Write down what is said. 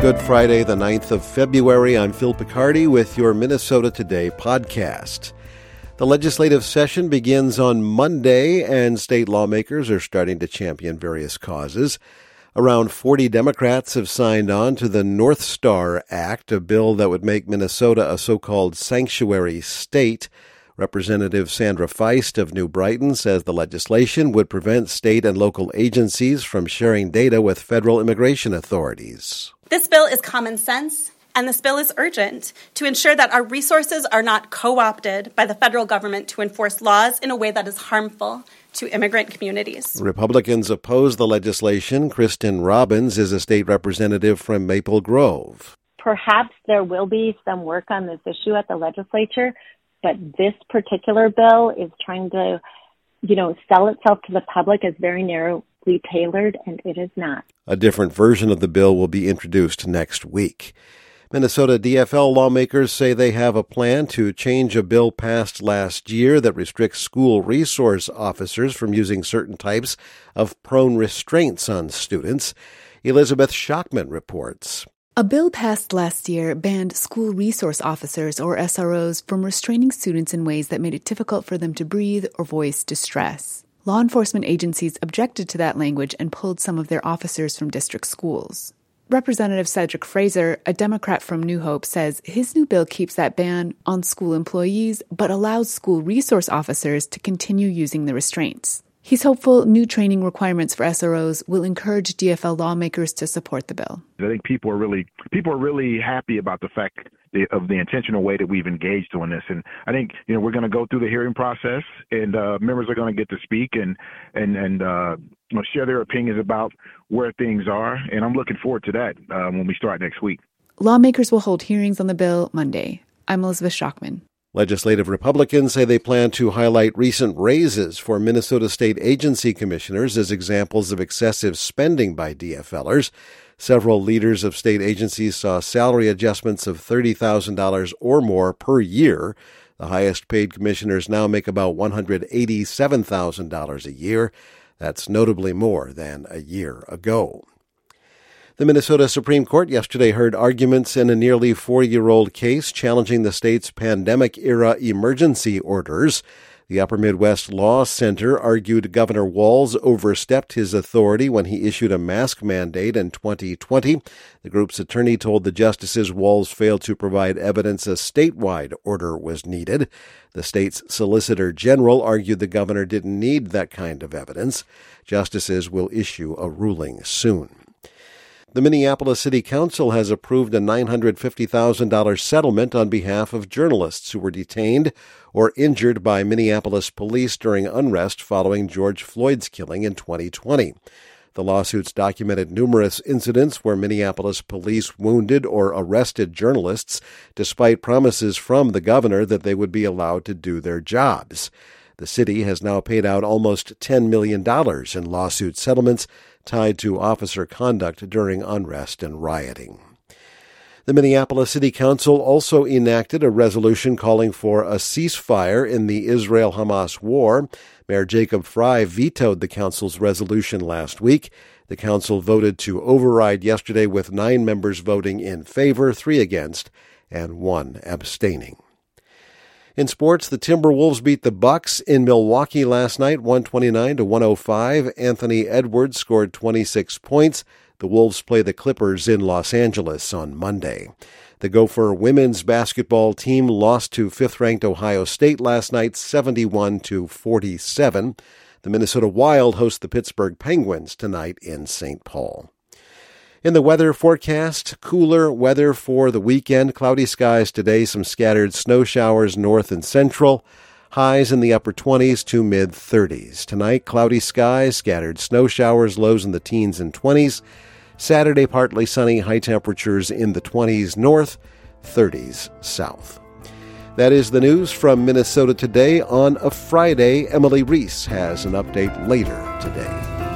Good Friday, the 9th of February. I'm Phil Picardi with your Minnesota Today podcast. The legislative session begins on Monday, and state lawmakers are starting to champion various causes. Around 40 Democrats have signed on to the North Star Act, a bill that would make Minnesota a so called sanctuary state. Representative Sandra Feist of New Brighton says the legislation would prevent state and local agencies from sharing data with federal immigration authorities. This bill is common sense, and this bill is urgent to ensure that our resources are not co opted by the federal government to enforce laws in a way that is harmful to immigrant communities. Republicans oppose the legislation. Kristin Robbins is a state representative from Maple Grove. Perhaps there will be some work on this issue at the legislature, but this particular bill is trying to, you know, sell itself to the public as very narrow tailored, and it is not. A different version of the bill will be introduced next week. Minnesota DFL lawmakers say they have a plan to change a bill passed last year that restricts school resource officers from using certain types of prone restraints on students. Elizabeth Shockman reports. A bill passed last year banned school resource officers, or SROs, from restraining students in ways that made it difficult for them to breathe or voice distress. Law enforcement agencies objected to that language and pulled some of their officers from district schools. Representative Cedrick Frazier, a Democrat from New Hope, says his new bill keeps that ban on school employees but allows school resource officers to continue using the restraints. He's hopeful new training requirements for SROs will encourage DFL lawmakers to support the bill. I think people are really people are really happy about the fact of the intentional way that we've engaged on this, and I think you know we're going to go through the hearing process, and uh, members are going to get to speak and and and uh, share their opinions about where things are, and I'm looking forward to that uh, when we start next week. Lawmakers will hold hearings on the bill Monday. I'm Elizabeth Shockman. Legislative Republicans say they plan to highlight recent raises for Minnesota state agency commissioners as examples of excessive spending by DFLers. Several leaders of state agencies saw salary adjustments of $30,000 or more per year. The highest paid commissioners now make about $187,000 a year. That's notably more than a year ago. The Minnesota Supreme Court yesterday heard arguments in a nearly four year old case challenging the state's pandemic era emergency orders. The Upper Midwest Law Center argued Governor Walz overstepped his authority when he issued a mask mandate in 2020. The group's attorney told the justices Walz failed to provide evidence a statewide order was needed. The state's solicitor general argued the governor didn't need that kind of evidence. Justices will issue a ruling soon. The Minneapolis City Council has approved a $950,000 settlement on behalf of journalists who were detained or injured by Minneapolis police during unrest following George Floyd's killing in 2020. The lawsuits documented numerous incidents where Minneapolis police wounded or arrested journalists despite promises from the governor that they would be allowed to do their jobs. The city has now paid out almost $10 million in lawsuit settlements tied to officer conduct during unrest and rioting. The Minneapolis City Council also enacted a resolution calling for a ceasefire in the Israel Hamas war. Mayor Jacob Frey vetoed the council's resolution last week. The council voted to override yesterday with nine members voting in favor, three against, and one abstaining. In sports, the Timberwolves beat the Bucks in Milwaukee last night, 129 to 105. Anthony Edwards scored 26 points. The Wolves play the Clippers in Los Angeles on Monday. The Gopher women's basketball team lost to fifth-ranked Ohio State last night, 71 to 47. The Minnesota Wild host the Pittsburgh Penguins tonight in St. Paul. In the weather forecast, cooler weather for the weekend. Cloudy skies today, some scattered snow showers north and central. Highs in the upper 20s to mid 30s. Tonight, cloudy skies, scattered snow showers, lows in the teens and 20s. Saturday, partly sunny, high temperatures in the 20s north, 30s south. That is the news from Minnesota today on a Friday. Emily Reese has an update later today.